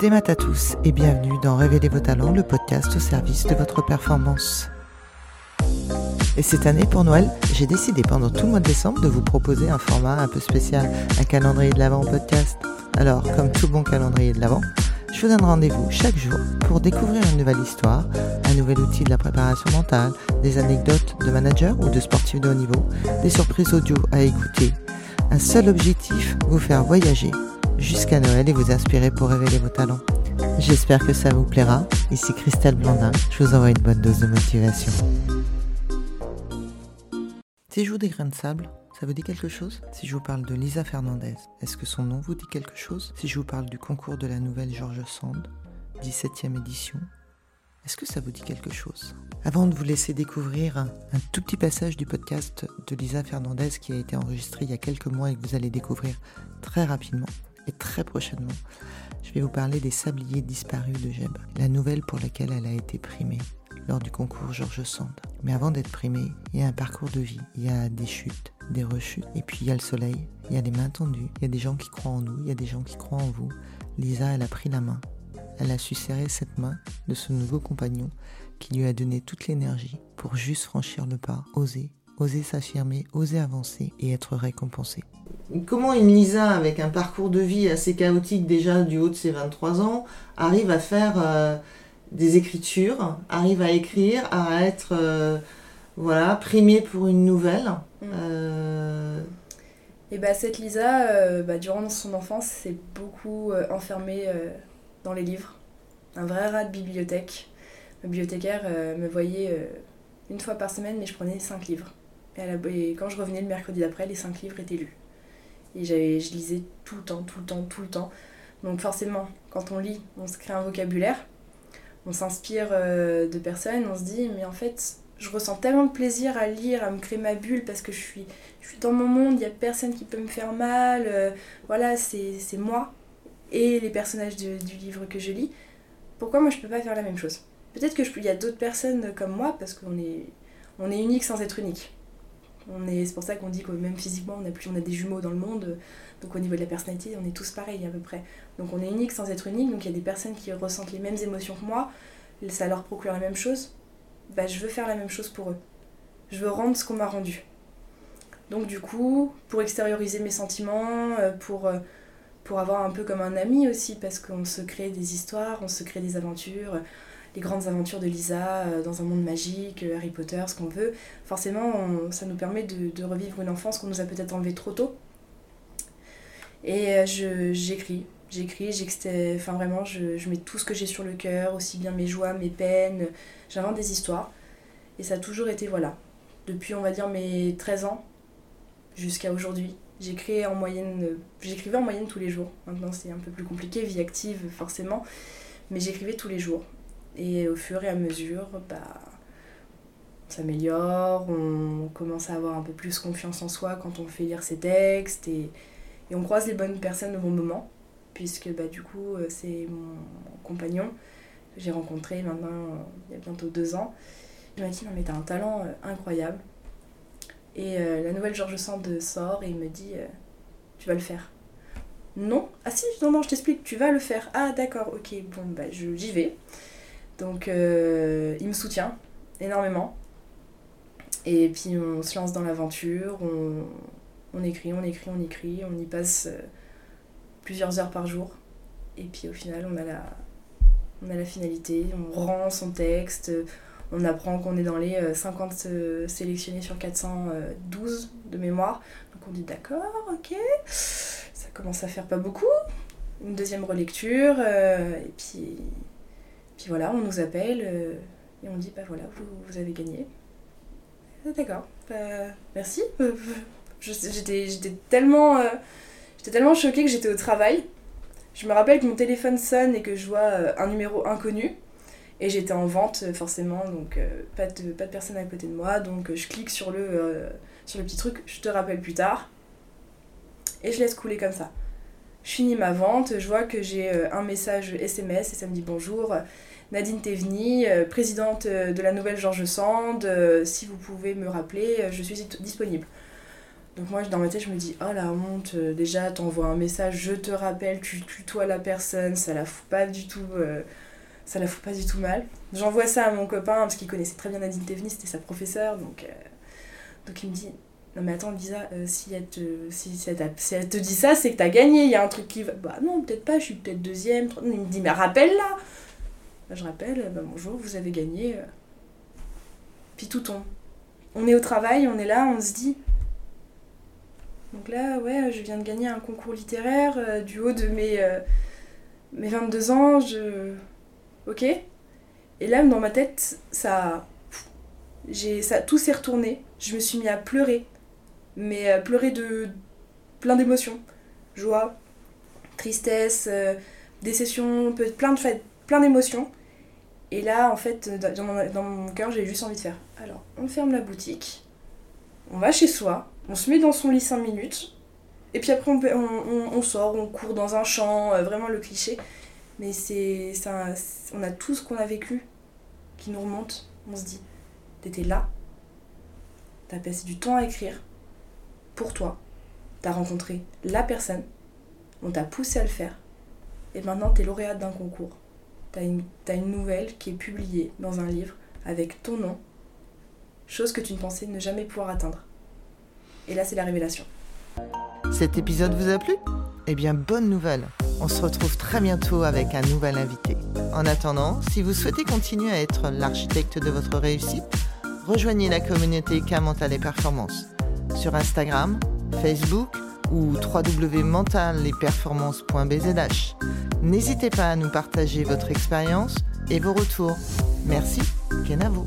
Des maths à tous et bienvenue dans Révéler vos talents, le podcast au service de votre performance. Et cette année, pour Noël, j'ai décidé pendant tout le mois de décembre de vous proposer un format un peu spécial, un calendrier de l'Avent podcast. Alors, comme tout bon calendrier de l'Avent, je vous donne rendez-vous chaque jour pour découvrir une nouvelle histoire, un nouvel outil de la préparation mentale, des anecdotes de managers ou de sportifs de haut niveau, des surprises audio à écouter. Un seul objectif, vous faire voyager jusqu'à Noël et vous inspirer pour révéler vos talents. J'espère que ça vous plaira. Ici Christelle Blandin, je vous envoie une bonne dose de motivation. Si je vous dis grains de sable, ça vous dit quelque chose? Si je vous parle de Lisa Fernandez, est-ce que son nom vous dit quelque chose? Si je vous parle du concours de la nouvelle George Sand, 17e édition, est-ce que ça vous dit quelque chose? Avant de vous laisser découvrir un, tout petit passage du podcast de Lisa Fernandez qui a été enregistré il y a quelques mois et que vous allez découvrir très rapidement et très prochainement, je vais vous parler des sabliers disparus de Jeb, la nouvelle pour laquelle elle a été primée lors du concours Georges Sand. Mais avant d'être primée, il y a un parcours de vie, il y a des chutes, des rechutes, et puis il y a le soleil, il y a les mains tendues, il y a des gens qui croient en nous, il y a des gens qui croient en vous. Lisa, elle a pris la main, elle a su serrer cette main de ce nouveau compagnon qui lui a donné toute l'énergie pour juste franchir le pas, oser, oser s'affirmer, oser avancer et être récompensé. Comment une Lisa, avec un parcours de vie assez chaotique déjà du haut de ses 23 ans, arrive à faire euh, des écritures, arrive à écrire, à être euh, voilà, primée pour une nouvelle mm. euh... Et bah, cette Lisa, bah, durant son enfance, s'est beaucoup enfermée dans les livres. Un vrai rat de bibliothèque. Ma bibliothécaire me voyait une fois par semaine, mais je prenais cinq livres. Et, et quand je revenais le mercredi d'après, les cinq livres étaient lus. Et je lisais tout le temps, tout le temps, tout le temps. Donc forcément, quand on lit, on se crée un vocabulaire on s'inspire euh, de personnes, on se dit mais en fait je ressens tellement de plaisir à lire, à me créer ma bulle parce que je suis, je suis dans mon monde, il n'y a personne qui peut me faire mal, euh, voilà c'est moi et les personnages du livre que je lis. Pourquoi moi je peux pas faire la même chose? Peut-être que il y a d'autres personnes comme moi parce qu'on est, on est unique sans être unique. On est, c'est pour ça qu'on dit que même physiquement on a, plus, on a des jumeaux dans le monde, donc au niveau de la personnalité on est tous pareils à peu près. Donc on est unique sans être unique, donc il y a des personnes qui ressentent les mêmes émotions que moi, ça leur procure la même chose, bah je veux faire la même chose pour eux. Je veux rendre ce qu'on m'a rendu. Donc du coup, pour extérioriser mes sentiments, euh, pour, euh, pour avoir un peu comme un ami aussi, parce qu'on se crée des histoires, on se crée des aventures, les grandes aventures de Lisa euh, dans un monde magique, Harry Potter, ce qu'on veut, forcément ça nous permet de, revivre une enfance qu'on nous a peut-être enlevée trop tôt. Et j'écris, J'écris, enfin vraiment, je, je, mets tout ce que j'ai sur le cœur, aussi bien mes joies, mes peines, j'invente des histoires. Et ça a toujours été, voilà, depuis on va dire mes 13 ans jusqu'à aujourd'hui. J'écris en moyenne, j'écrivais en moyenne tous les jours. Maintenant c'est un peu plus compliqué, vie active forcément, mais j'écrivais tous les jours. Et au fur et à mesure, bah, on s'améliore, on commence à avoir un peu plus confiance en soi quand on fait lire ses textes et, et on croise les bonnes personnes au bon moment puisque bah, du coup, euh, c'est mon compagnon que j'ai rencontré maintenant euh, il y a bientôt deux ans. Il m'a dit Non, mais t'as un talent euh, incroyable. Et la nouvelle Georges Sand sort et il me dit Tu vas le faire. Non? Ah si, non, non, je t'explique, tu vas le faire. Ah d'accord, ok, bon, bah j'y vais. Donc il me soutient énormément. Et puis on se lance dans l'aventure, on, écrit, on écrit, on écrit, on y passe plusieurs heures par jour. Et puis au final, on a la, on a la finalité, on rend son texte, on apprend qu'on est dans les 50 euh, euh, sélectionnés sur 412 de mémoire. Donc on dit d'accord, ok, ça commence à faire pas beaucoup. Une deuxième relecture, euh, et puis, puis voilà, on nous appelle et on dit bah voilà, vous, vous avez gagné. Ah, d'accord, bah, merci. J'étais tellement J'étais tellement choquée que j'étais au travail. Je me rappelle que mon téléphone sonne et que je vois euh, un numéro inconnu. Et j'étais en vente, euh, forcément, donc euh, pas, de, pas de personne à côté de moi. Donc je clique sur le, sur le petit truc, je te rappelle plus tard. Et je laisse couler comme ça. Je finis ma vente, je vois que j'ai un message SMS et ça me dit bonjour. Nadine Tevni, présidente de la nouvelle Georges Sand, si vous pouvez me rappeler, je suis disponible. Donc moi, dans ma tête, je me dis, oh la honte, euh, déjà, t'envoies un message, je te rappelle, tu tutoies la personne, ça la fout pas du tout, euh, ça la fout pas du tout mal. J'envoie ça à mon copain, parce qu'il connaissait très bien Nadine Tevni, c'était sa professeure, donc, euh, donc il me dit, non mais attends Lisa, si, elle te, si, elle si, elle te dit ça, c'est que t'as gagné, il y a un truc qui va... Bah non, peut-être pas, je suis peut-être deuxième. Il me dit, mais rappelle-la bah, Je rappelle, bah, bonjour, vous avez gagné. Puis tout tombe. On est au travail, on est là, on se dit, donc là, ouais, je viens de gagner un concours littéraire euh, du haut de mes, euh, mes 22 ans, je... Ok Et là, dans ma tête, ça... J'ai, ça tout s'est retourné. Je me suis mis à pleurer. Mais à pleurer de plein d'émotions. Joie, tristesse, euh, décession, plein de plein d'émotions. Et là, en fait, dans mon, dans mon cœur, j'ai juste envie de faire. Alors, on ferme la boutique, on va chez soi, on se met dans son lit 5 minutes, et puis après on, sort, on court dans un champ, euh, vraiment le cliché. Mais c'est on a tout ce qu'on a vécu qui nous remonte. On se dit, t'étais là, t'as passé du temps à écrire pour toi, t'as rencontré la personne, on t'a poussé à le faire, et maintenant t'es lauréate d'un concours. Une, as une nouvelle qui est publiée dans un livre avec ton nom, chose que tu ne pensais ne jamais pouvoir atteindre. Et là, c'est la révélation. Cet épisode vous a plu? Eh bien, bonne nouvelle On se retrouve très bientôt avec un nouvel invité. En attendant, si vous souhaitez continuer à être l'architecte de votre réussite, rejoignez la communauté K Mental et Performance sur Instagram, Facebook ou www.mentalesperformances.bzh. N'hésitez pas à nous partager votre expérience et vos retours. Merci, Kenavo.